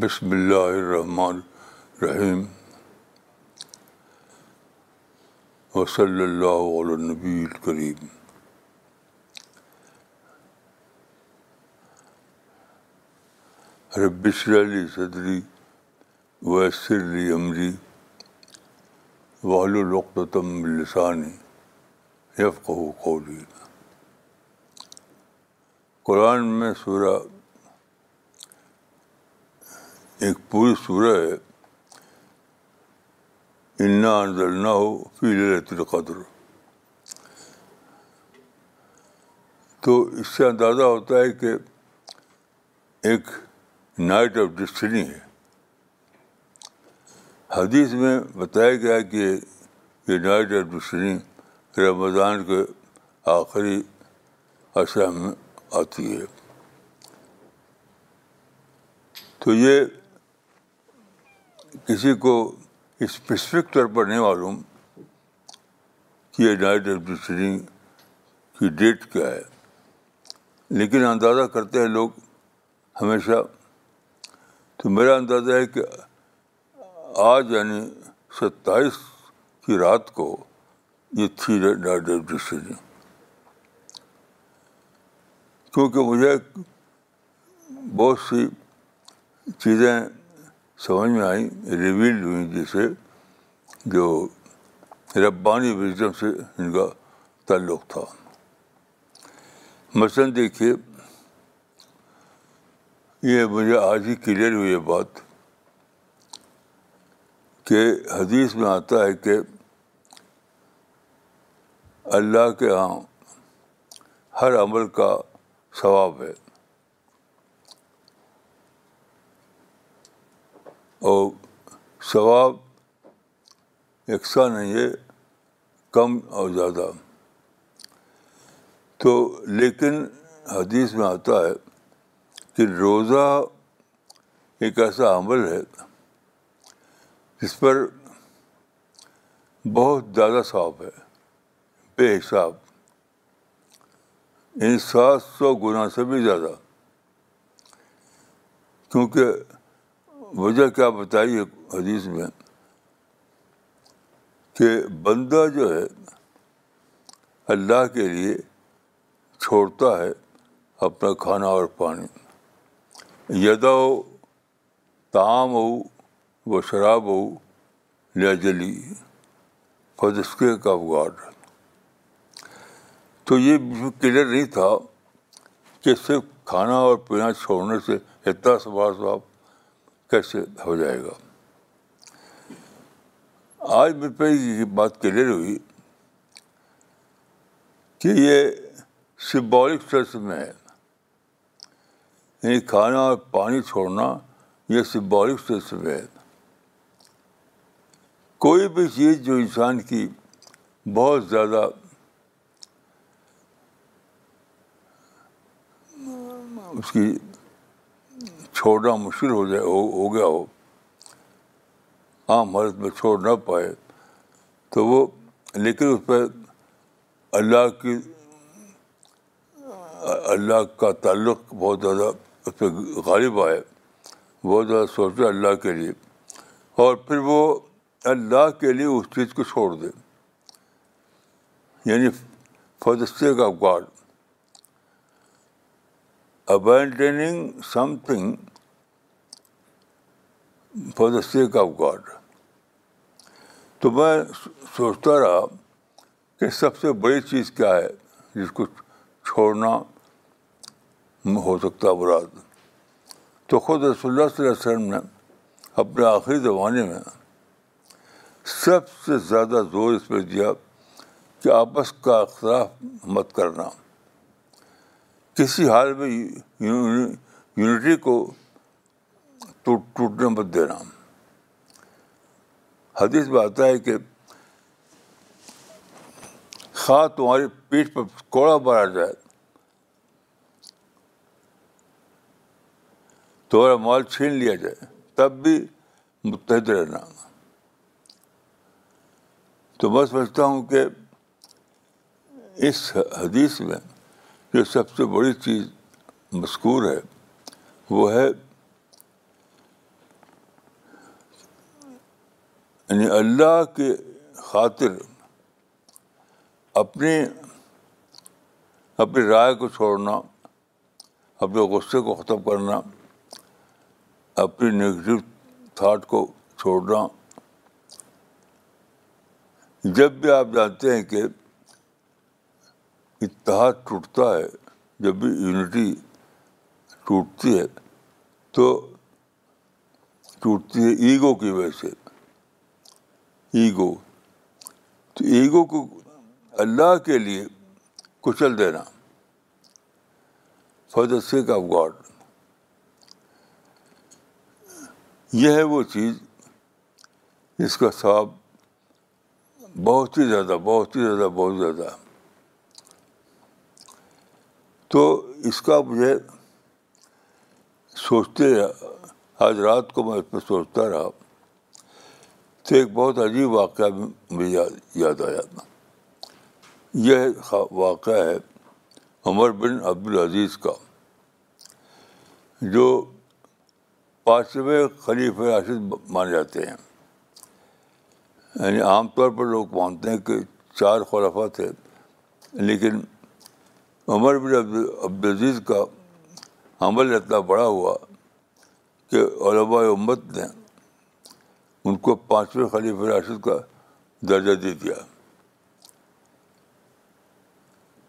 بسم اللہ الرحمن الرحیم۔ وصلی اللہ علی نبی الکریم۔ رب اشرح لی صدری ویسر لی امری۔ واحلل عقدۃ من قولی۔ قرآن میں سورہ ایک پوری سورہ ہے۔ انا انزلنا ہو فی لیلۃ القدر۔ تو اس سے اندازہ ہوتا ہے کہ ایک نائٹ آف ڈسٹنی ہے۔ حدیث میں بتایا گیا کہ یہ نائٹ آف ڈسٹنی رمضان کے آخری عرصہ میں آتی ہے۔ تو یہ کسی کو اسپیسیفک طور پر نہیں معلوم کہ یہ نائٹ آف ڈسٹنی کی ڈیٹ کیا ہے۔ لیکن اندازہ کرتے ہیں لوگ ہمیشہ۔ تو میرا اندازہ ہے کہ آج یعنی ستائیس کی رات کو یہ تھی نائٹ آف ڈسٹنی کیونکہ مجھے بہت سی چیزیں سمجھ میں آئیں ریویلڈ ہوئیں جیسے جو ربانی وزڈم سے ان کا تعلق تھا۔ مثلاً دیکھیے، یہ مجھے آج ہی کلیئر ہوئی یہ بات کہ حدیث میں آتا ہے کہ اللہ کے ہاں ہر عمل کا ثواب ہے۔ اور ثواب یکساں نہیں ہے، کم اور زیادہ۔ تو لیکن حدیث میں آتا ہے کہ روزہ ایک ایسا عمل ہے جس پر بہت زیادہ ثواب ہے، بے حساب۔ ان سات سو گنا سے بھی زیادہ۔ کیونکہ وجہ کیا بتائی حدیث میں کہ بندہ جو ہے اللہ کے لیے چھوڑتا ہے اپنا کھانا اور پانی۔ یدا ہو تعام ہو، وہ شراب ہو لیا جلی فدسکے کا گارڈ تو یہ کلیئر نہیں تھا کہ صرف کھانا اور پینا چھوڑنے سے اتنا سوال سواب کیسے ہو جائے گا۔ آج میں پہ یہ بات کلیئر ہوئی کہ یہ سمبولک سینس میں ہے۔ یعنی کھانا اور پانی چھوڑنا یہ سمبولک سینس میں ہے۔ کوئی بھی چیز جو انسان کی بہت زیادہ اس کی چھوڑنا مشکل ہو جائے، ہو ہو گیا ہو، عام حالت میں چھوڑ نہ پائے، تو وہ لیکن اس پہ اللہ کی اللہ کا تعلق بہت زیادہ اس پہ غالب آئے، بہت زیادہ سوچے اللہ کے لیے، اور پھر وہ اللہ کے لیے اس چیز کو چھوڑ دے یعنی فدستے کا God abandoning something for the sake of God تو میں سوچتا رہا کہ سب سے بڑی چیز کیا ہے جس کو چھوڑنا ہو سکتا براد تو خود رسول اللہ صلی اللہ علیہ وسلم نے اپنے آخری زمانے میں سب سے زیادہ زور اس پہ دیا کہ آپس کا اختلاف مت کرنا۔ کسی حال میں یونٹی کو ٹوٹنے مت دینا۔ حدیث میں آتا ہے کہ خواہ تمہاری پیٹھ پر کوڑا مارا جائے، تمہارا مال چھین لیا جائے، تب بھی متحد رہنا۔ تو میں سمجھتا ہوں کہ اس حدیث میں کہ سب سے بڑی چیز مذکور ہے، وہ ہے یعنی اللہ کے خاطر اپنے اپنی رائے کو چھوڑنا، اپنے غصے کو ختم کرنا، اپنی نگیٹو تھاٹ کو چھوڑنا۔ جب بھی آپ جانتے ہیں کہ اتحاد ٹوٹتا ہے، جب بھی یونٹی ٹوٹتی ہے، تو ٹوٹتی ہے ایگو کی وجہ سے۔ ایگو تو ایگو کو اللہ کے لیے کچل دینا۔ For the sake of God. یہ ہے وہ چیز جس کا ثواب بہت ہی زیادہ، بہت ہی زیادہ، بہت زیادہ۔ تو اس کا مجھے سوچتے آج رات کو میں اس پہ سوچتا رہا۔ تو ایک بہت عجیب واقعہ مجھے یاد یاد آیا۔ یہ واقعہ ہے عمر بن عبدالعزیز کا، جو پانچویں خلیف راشد مانے جاتے ہیں۔ یعنی عام طور پر لوگ مانتے ہیں کہ چار خلفہ تھے، لیکن عمر بن عبد عبدالعزیز کا عمل اتنا بڑا ہوا کہ علماء امت نے ان کو پانچویں خلیف راشد کا درجہ دے دیا۔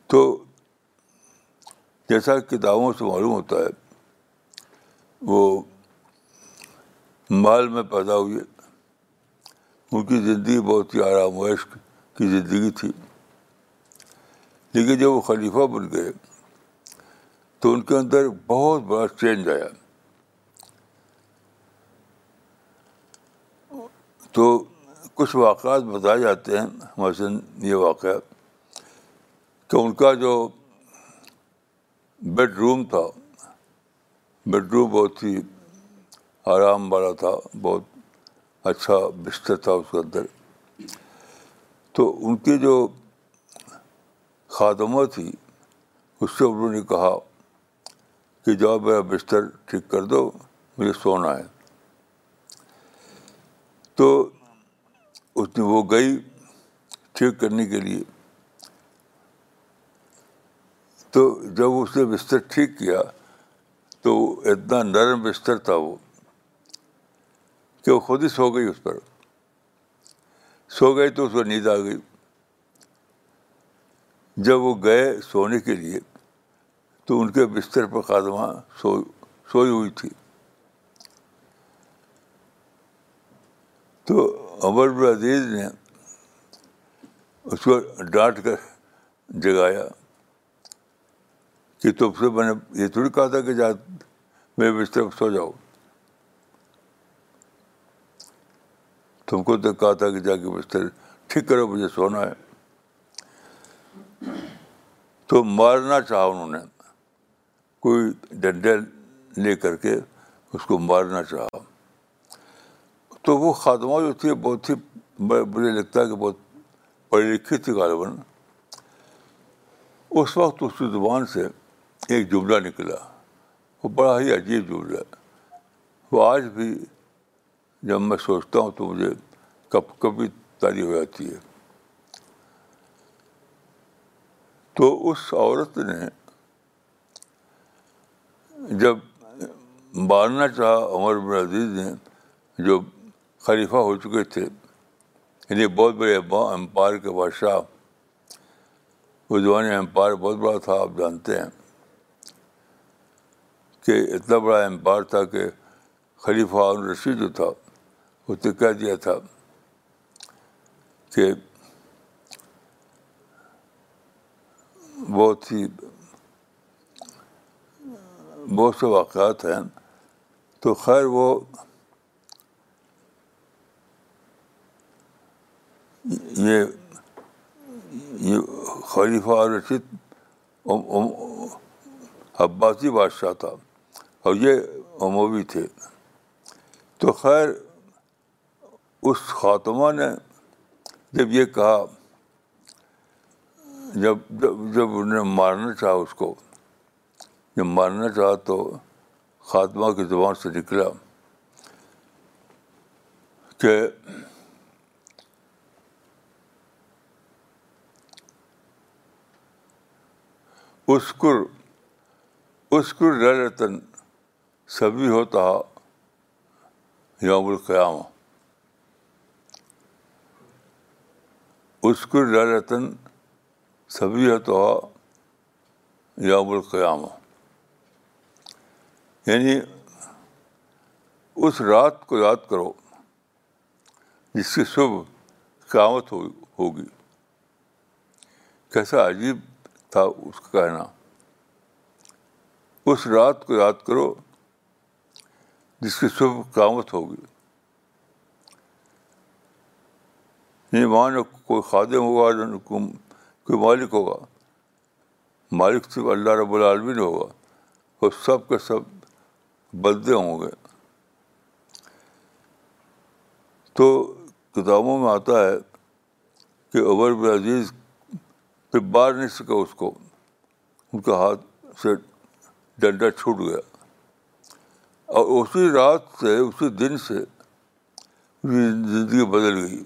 تو جیسا کتابوں سے معلوم ہوتا ہے، وہ مال میں پیدا ہوئے۔ ان کی زندگی بہت ہی آرام و عشق کی زندگی تھی۔ لیکن جب وہ خلیفہ بن گئے تو ان کے اندر بہت بڑا چینج آیا۔ تو کچھ واقعات بتائے جاتے ہیں۔ مثلاً یہ واقعہ کہ ان کا جو بیڈ روم تھا بیڈ روم بہت ہی آرام والا تھا، بہت اچھا بستر تھا اس کے اندر۔ تو ان کی جو خادمہ تھی، اس سے انہوں نے کہا کہ جاؤ میرا بستر ٹھیک کر دو، مجھے سونا ہے۔ تو اس نے وہ گئی ٹھیک کرنے کے لیے۔ تو جب اس نے بستر ٹھیک کیا، تو اتنا نرم بستر تھا وہ کہ وہ خود ہی سو گئی اس پر۔ سو گئی تو اس کو نیند آ گئی۔ جب وہ گئے سونے کے لیے، تو ان کے بستر پر خادمہ سو، سوئی ہوئی تھی۔ تو بن عزیز نے اس کو ڈانٹ کر جگایا کہ تم سے میں نے یہ تھوڑی کہا تھا کہ جا، میرے بستر پر سو جاؤ۔ تم کو تو کہا تھا کہ جا کے بستر ٹھیک کرو، مجھے سونا ہے۔ تو مارنا چاہا انہوں نے۔ کوئی ڈنڈے لے کر کے اس کو مارنا چاہا۔ تو وہ خاتمہ جو تھی بہت ہی مجھے لگتا ہے کہ بہت پڑھی لکھی تھی غالباً۔ اس وقت اس کی زبان سے ایک جملہ نکلا۔ وہ بڑا ہی عجیب جملہ وہ آج بھی جب میں سوچتا ہوں تو مجھے کب کبھی تاری ہو جاتی ہے۔ تو اس عورت نے جب مارنا چاہا، عمر بن عزیز نے جو خلیفہ ہو چکے تھے یعنی بہت بڑے امپائر کے بادشاہ وہ زمانے امپائر بہت بڑا تھا، آپ جانتے ہیں کہ اتنا بڑا امپائر تھا کہ خلیفہ رشید جو تھا، اس نے کہہ دیا تھا کہ بہت ہی بہت سے واقعات ہیں۔ تو خیر وہ یہ یہ خلیفہ رشید عباسی بادشاہ تھا اور یہ اموی تھے۔ تو خیر اس خاتمہ نے جب یہ کہا جب جب جب نے مارنا چاہا اس کو، جب مارنا چاہا تو خاتمہ کی زبان سے نکلا کہ اسکر اسکر رتن سبھی ہوتا یوم القیام اسکر رتن سبھی ہوتا یوم القیامہ۔ یعنی اس رات کو یاد کرو جس کی صبح قیامت ہو ہوگی۔ کیسا عجیب تھا اس کا کہنا۔ اس رات کو یاد کرو جس کی صبح قیامت ہوگی۔ نہیں وہاں نہ کوئی خادم ہوگا نہ کوئی مالک ہوگا۔ مالک صرف اللہ رب العالمین ہوگا۔ وہ سب کے سب بدے ہوں گے۔ تو کتابوں میں آتا ہے کہ عمر بن عزیز پھر بار نہیں سکا اس کو۔ ان کا ہاتھ سے ڈنڈا چھوٹ گیا۔ اور اسی رات سے، اسی دن سے زندگی بدل گئی۔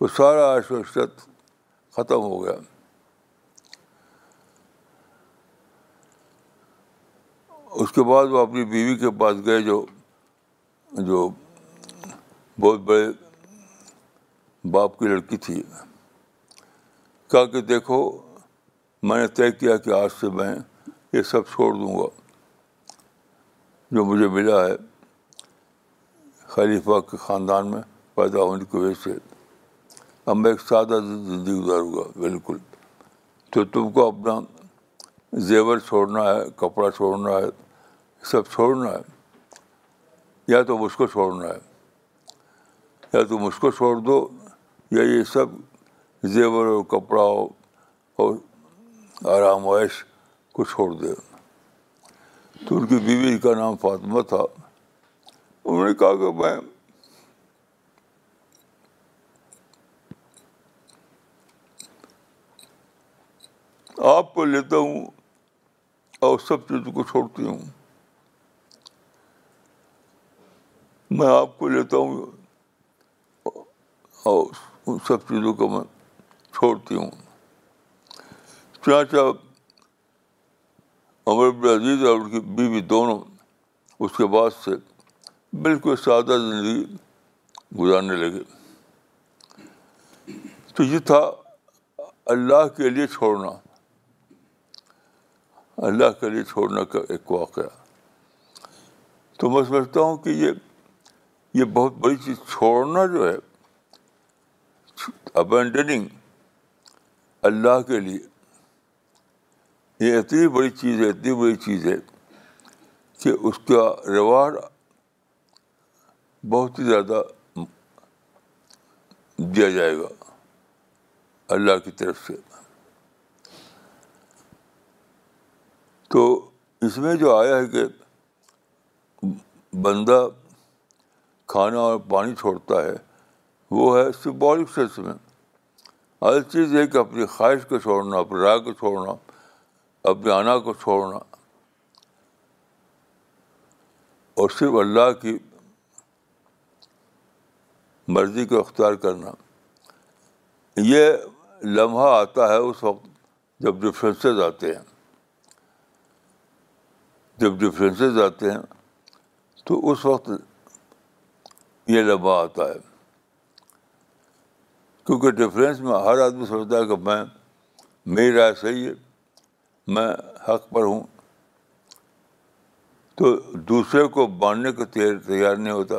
وہ سارا و عشرت ختم ہو گیا۔ اس کے بعد وہ اپنی بیوی کے پاس گئے جو جو بہت بڑے باپ کی لڑکی تھی۔ کہا کہ دیکھو، میں نے طے کیا کہ آج سے میں یہ سب چھوڑ دوں گا۔ جو مجھے ملا ہے، خلیفہ کے خاندان میں پیدا ہونے کی وجہ سے۔ اب میں ایک سادہ زندگی گزاروں گا بالکل۔ تو تم کو اپنا زیور چھوڑنا ہے، کپڑا چھوڑنا ہے، سب چھوڑنا ہے، یا تو مجھ کو چھوڑنا ہے۔ یا تم اس کو چھوڑ دو، یا یہ سب زیور اور کپڑا اور آرام وائش کو چھوڑ دے۔ تو ان کی بیوی کا نام فاطمہ تھا۔ انہوں نے کہا کہ میں آپ کو لیتا ہوں اور سب چیزوں کو چھوڑتی ہوں۔ میں آپ کو لیتا ہوں اور ان سب چیزوں کو میں چھوڑتی ہوں۔ چاچا عمر بن عزیز اور ان کی بیوی دونوں اس کے بعد سے بالکل سادہ زندگی گزارنے لگے۔ تو یہ تھا اللہ کے لیے چھوڑنا۔ اللہ کے لیے چھوڑنے کا ایک واقعہ۔ تو میں سمجھتا ہوں کہ یہ یہ بہت بڑی چیز چھوڑنا جو ہے ابینڈنگ اللہ کے لیے، یہ اتنی بڑی چیز ہے، اتنی بڑی چیز ہے کہ اس کا ریوارڈ بہت ہی زیادہ دیا جائے گا اللہ کی طرف سے۔ تو اس میں جو آیا ہے کہ بندہ کھانا اور پانی چھوڑتا ہے، وہ ہے سمبولک سینس میں۔ ہر چیز ہے کہ اپنی خواہش کو چھوڑنا، اپنی رائے کو چھوڑنا اپنے آنا کو چھوڑنا۔ اور صرف اللہ کی مرضی کو اختیار کرنا۔ یہ لمحہ آتا ہے اس وقت جب ڈفرینسز آتے ہیں۔ جب ڈفرینسز آتے ہیں، تو اس وقت یہ لمحہ آتا ہے۔ کیونکہ ڈفرینس میں ہر آدمی سوچتا ہے کہ میں، میری رائے صحیح ہے، میں حق پر ہوں۔ تو دوسرے کو ماننے کو تیار نہیں ہوتا۔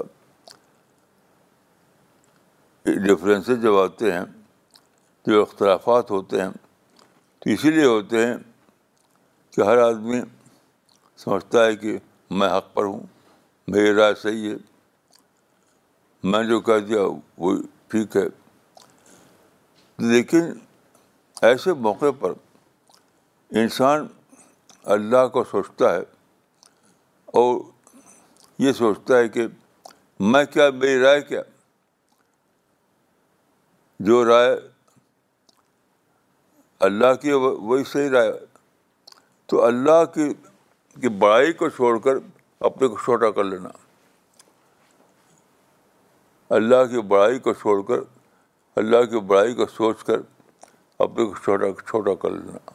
ڈفرینسز جب آتے ہیں جو اختلافات ہوتے ہیں۔ تو اسی لیے ہوتے ہیں کہ ہر آدمی سمجھتا ہے کہ میں حق پر ہوں، میری رائے صحیح ہے۔ میں جو کہہ دیا وہ ٹھیک ہے۔ لیکن ایسے موقع پر انسان اللہ کو سوچتا ہے اور یہ سوچتا ہے کہ میں کیا، میری رائے کیا؟ جو رائے اللہ کی وہی صحیح رائے۔ تو اللہ کی کہ بڑائی کو چھوڑ کر اپنے کو چھوٹا کر لینا۔ اللہ کی بڑائی کو چھوڑ کر، اللہ کی بڑائی کو سوچ کر اپنے کو چھوٹا چھوٹا کر لینا۔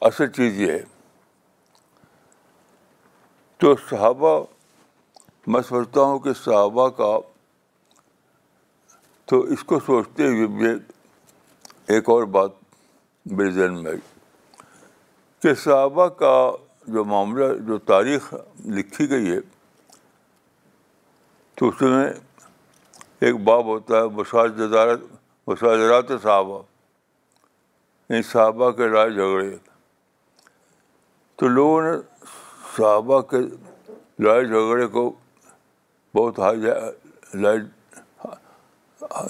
اصل چیز یہ ہے تو صحابہ، میں سوچتا ہوں کہ صحابہ کا، تو اس کو سوچتے ہوئے مجھے ایک اور بات میرے ذہن میں آئی کہ صحابہ کا جو معاملہ جو تاریخ لکھی گئی ہے، تو اس میں ایک باب ہوتا ہے مساجدارت مساجرات صحابہ ان صحابہ کے رائے جھگڑے۔ تو لوگوں نے صحابہ کے لڑائی جھگڑے کو بہت ہائی لائٹ،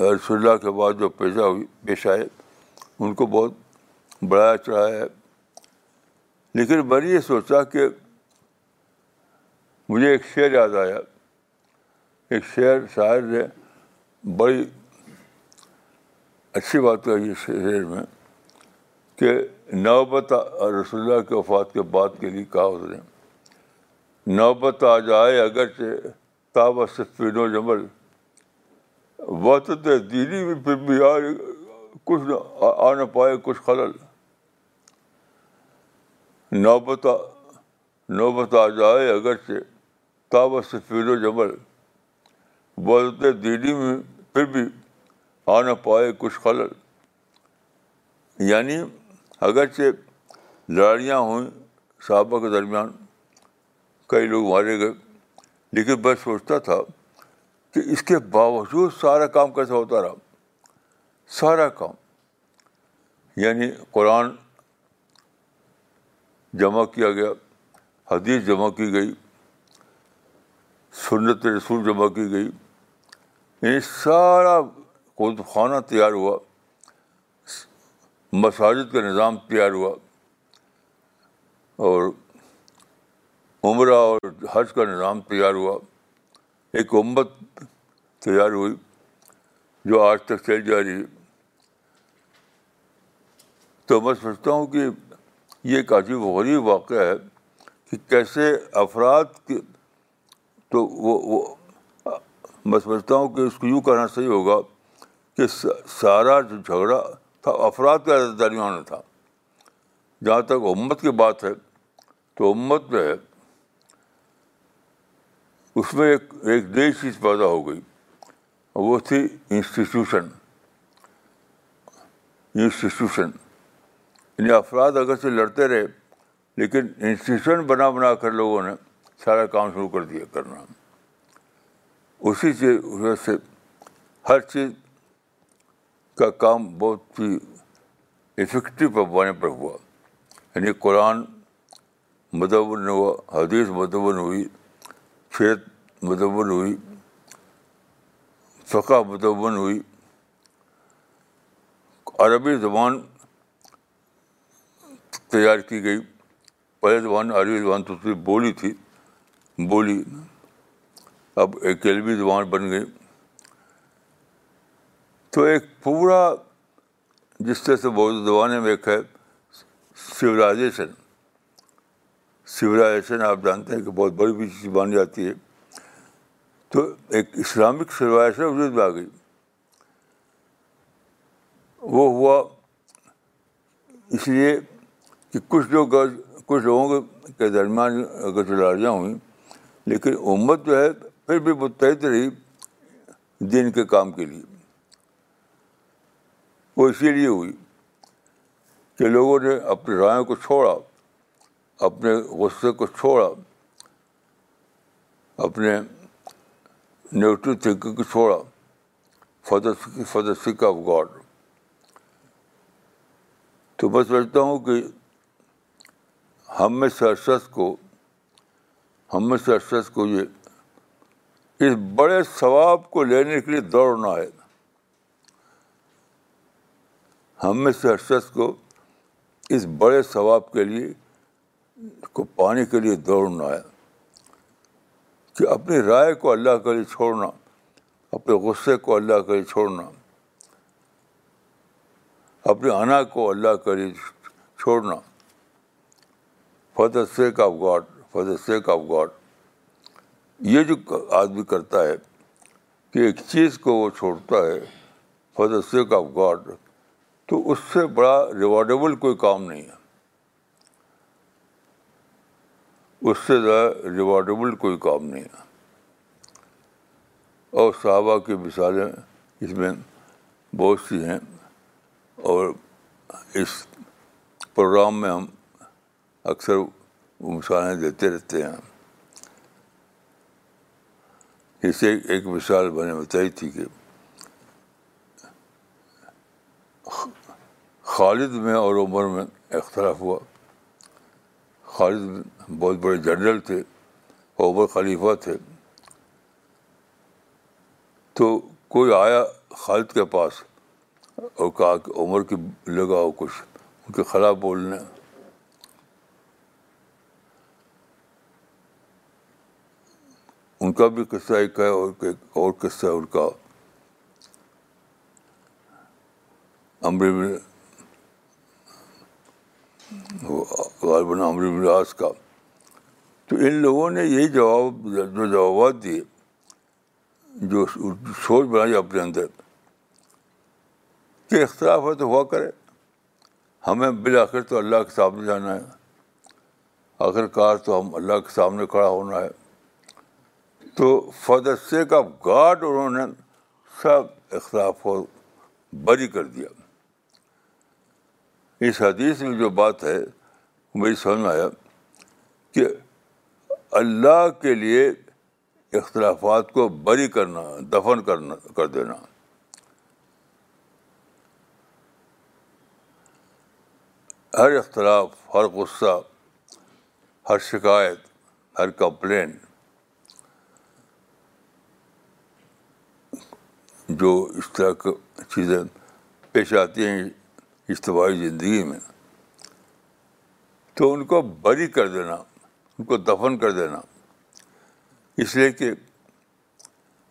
رسول اللہ کے بعد جو پیشہ ہوئی، پیش آئے، ان کو بہت بڑھایا چڑھایا ہے۔ لیکن میں نے یہ سوچا کہ مجھے ایک شعر یاد آیا۔ ایک شعر شاعر نے بڑی اچھی بات کہی ہے شعر میں کہ نوبت رسول اللہ کے وفات کے بعد کے لیے کہا اس نے نوبت آ جائے اگرچہ تاب صفین و جمل وقت دینی میں پھر بھی کچھ نہ آ نہ پائے، کچھ خلل۔ نوبت نوبت آ جائے اگرچہ تاب صفین و جمل۔ وقت دینی میں پھر بھی آ نہ پائے کچھ خلل۔ یعنی اگرچہ لڑائیاں ہوئیں صحابہ کے درمیان، کئی لوگ مارے گئے۔ لیکن میں سوچتا تھا کہ اس کے باوجود سارا کام کیسے ہوتا رہا؟ سارا کام۔ یعنی قرآن جمع کیا گیا، حدیث جمع کی گئی، سنت رسول جمع کی گئی یعنی سارا کتب خانہ تیار ہوا، مساجد کا نظام تیار ہوا، اور عمرہ اور حج کا نظام تیار ہوا، ایک امت تیار ہوئی جو آج تک چل جا رہی ہے۔ تو میں سوچتا ہوں کہ یہ ایک عجیب و غریب واقعہ ہے کہ کیسے افراد کے تو وہ میں سمجھتا ہوں کہ اس کو یوں کہنا صحیح ہوگا کہ سارا جو جھگڑا تھا، افراد کا درمیان تھا۔ جہاں تک امت کی بات ہے، تو امت جو ہے، اس میں ایک ایک نئی چیز پیدا ہو گئی، وہ تھی انسٹیٹیوشن انسٹیٹیوشن یعنی افراد اگر سے لڑتے رہے، لیکن انسٹیٹیوشن بنا بنا کر لوگوں نے سارا کام شروع کر دیا کرنا۔ اسی سے وجہ سے ہر چیز کا کام بہت ہی افیکٹو پانے پر ہوا۔ یعنی قرآن مدون ہوا، حدیث مدون ہوئی فیت مدون ہوئی، فقہ مدون ہوئی۔ عربی زبان تیار کی گئی۔ پہلے زبان عربی زبان تو بولی تھی، بولی، اب ایک علمی زبان بن گئی۔ تو ایک پورا جس طرح سے بہت زبانیں میں ایک ہے سولائزیشن سولائزیشن آپ جانتے ہیں کہ بہت بڑی بھی چیز بن جاتی ہے۔ تو ایک اسلامک سولائزیشن وجود میں آ گئی۔ وہ ہوا، اس لیے کہ کچھ لوگ کچھ لوگوں کے درمیان اگر لڑائیاں ہوئیں لیکن امت جو ہے پھر بھی متحد رہی دین کے کام کے لیے۔ وہ اسی لیے ہوئی کہ لوگوں نے اپنے رائے کو چھوڑا، اپنے غصے کو چھوڑا، اپنے نیگیٹو تھنکنگ کو چھوڑا فدر فدر سکھ آف گاڈ تو میں سمجھتا ہوں کہ ہم میں سے ارشد کو، ہم میں سے ارشد کو یہ اس بڑے ثواب کو لینے کے لیے دوڑنا ہے۔ ہم میں سے ہر شخص کو اس بڑے ثواب کے لیے، کو پانے کے لیے دوڑنا ہے۔ کہ اپنی رائے کو اللہ کے لیے چھوڑنا، اپنے غصے کو اللہ کے لیے چھوڑنا اپنے انا کو اللہ کے لیے چھوڑنا۔ Father seek of God father seek of God یہ جو آدمی کرتا ہے کہ ایک چیز کو وہ چھوڑتا ہے فدر سیک آف گاڈ تو اس سے بڑا ریوارڈیبل کوئی کام نہیں ہے۔ اس سے زیادہ ریوارڈیبل کوئی کام نہیں ہے۔ اور صحابہ کی مثالیں اس میں بہت سی ہیں اور اس پروگرام میں ہم اکثر وہ مثالیں دیتے رہتے ہیں۔ جیسے ایک مثال میں نے بتائی تھی کہ خالد میں اور عمر میں اختلاف ہوا۔ خالد بہت بڑے جنرل تھے اور عمر خلیفہ تھے۔ تو کوئی آیا خالد کے پاس اور کہا کہ عمر کی لگا کچھ ان کے خلاف بولنے۔ ان کا بھی قصہ ایک ہے اور ایک اور قصہ ہے ان کا۔ امر غالباً امر امراض کا۔ تو ان لوگوں نے یہی جواب جو جوابات دیے جو سوچ بنائی اپنے اندر کہ اختلاف ہے تو ہوا کرے۔ ہمیں بالآخر تو اللہ کے سامنے جانا ہے۔ آخر کار تو ہم اللہ کے سامنے کھڑا ہونا ہے۔ تو فادر سیک آف گاڈ انہوں نے سب اختلاف کو بری کر دیا۔ اس حدیث میں جو بات ہے میری سمجھ میں آیا کہ اللہ کے لیے اختلافات کو بری کرنا، دفن کرنا، کر دینا۔ ہر اختلاف، ہر غصہ، ہر شکایت، ہر کمپلین جو اس طرح کی چیزیں پیش آتی ہیں اجتماعی زندگی میں، تو ان کو بری کر دینا، ان کو دفن کر دینا۔ اس لیے کہ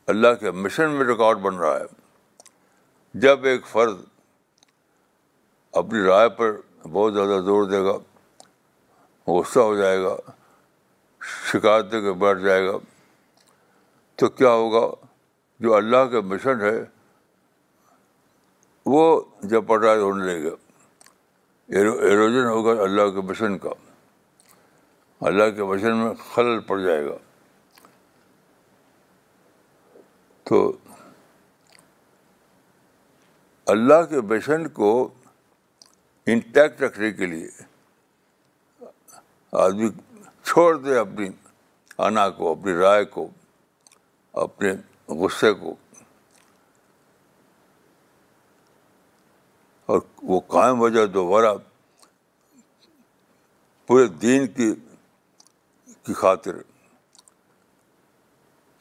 اللہ کے مشن میں ریکارڈ بن رہا ہے۔ جب ایک فرد اپنی رائے پر بہت زیادہ زور دے گا، غصہ ہو جائے گا شکایت دے کے بیٹھ جائے گا، تو کیا ہوگا؟ جو اللہ کا مشن ہے، وہ جب پٹائی ہونے لگے گا ایروجن ہوگا اللہ کے مشن کا۔ اللہ کے مشن میں خلل پڑ جائے گا۔ تو اللہ کے مشن کو انٹیکٹ رکھنے کے لیے آدمی چھوڑ دے اپنی انا کو، اپنی رائے کو، اپنے غصے کو اور وہ قائم ہو جائے دوبارہ پورے دین کی کی خاطر۔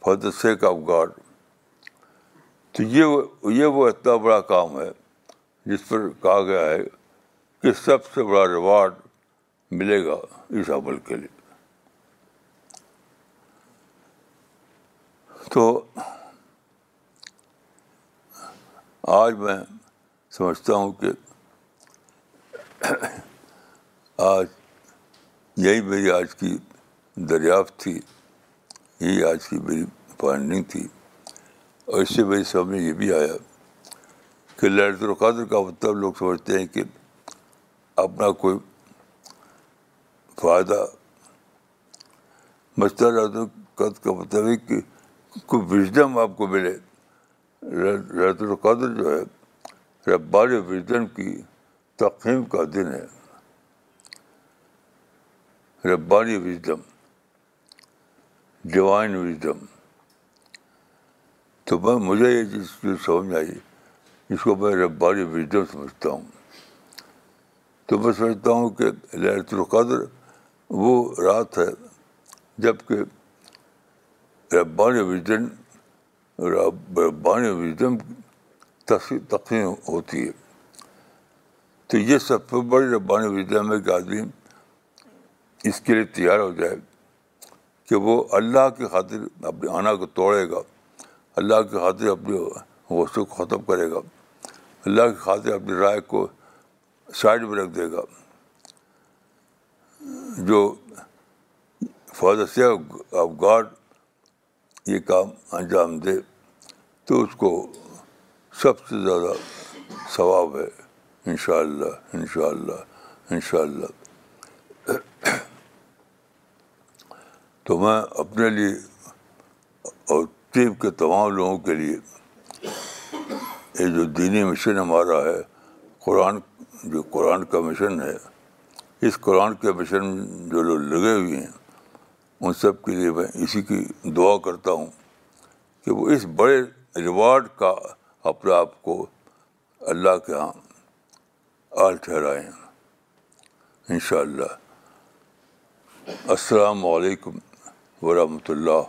فور سیک آف گاڈ تو یہ یہ وہ اتنا بڑا کام ہے جس پر کہا گیا ہے کہ سب سے بڑا ریوارڈ ملے گا اس عمل کے لیے۔ تو آج میں سمجھتا ہوں کہ آج یہی میری آج کی دریافت تھی، یہی آج کی میری فائنڈنگ تھی۔ اور اس سے میری سمجھ میں یہ بھی آیا کہ لہرت القادر کا مطلب لوگ سمجھتے ہیں کہ اپنا کوئی فائدہ مسئلہ لہرت القدر کا مطلب ہے کہ کوئی وزڈم آپ کو ملے۔ لہرت القادر جو ہے ربار وزڈم کی تقیم کا دن ہے۔ ربانی وزڈم ڈیوائن وزڈم تو میں، مجھے یہ چیز جو سمجھ آئی، اس کو میں ربانی وزڈم سمجھتا ہوں۔ تو میں سمجھتا ہوں کہ لہرت القدر وہ رات ہے جبکہ ربانی وزڈم ربانی وزڈم تقسیم ہوتی ہے۔ تو یہ سب سے بڑی ربانی وزڈم ہے کہ آدمی اس کے لیے تیار ہو جائے کہ وہ اللہ کی خاطر اپنی آنا کو توڑے گا۔ اللہ کی خاطر اپنی غصے کو ختم کرے گا۔ اللہ کی خاطر اپنی رائے کو سائڈ میں رکھ دے گا۔ جو فادر سے آف گاڈ یہ کام انجام دے۔ تو اس کو سب سے زیادہ ثواب ہے ان شاء اللہ ان شاء اللہ ان شاء اللہ تو میں اپنے لیے اور طیب کے تمام لوگوں کے لیے یہ جو دینی مشن ہمارا ہے، قرآن، جو قرآن کا مشن ہے، اس قرآن کے مشن جو لوگ لگے ہوئے ہیں، ان سب کے لیے میں اسی کی دعا کرتا ہوں کہ وہ اس بڑے ریوارڈ کا اپنے آپ کو اللہ کے یہاں آل ٹھہرائیں۔ ان شاء اللہ السلام علیکم ورحمۃ اللہ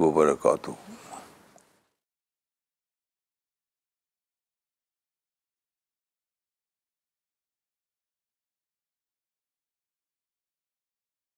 وبرکاتہ۔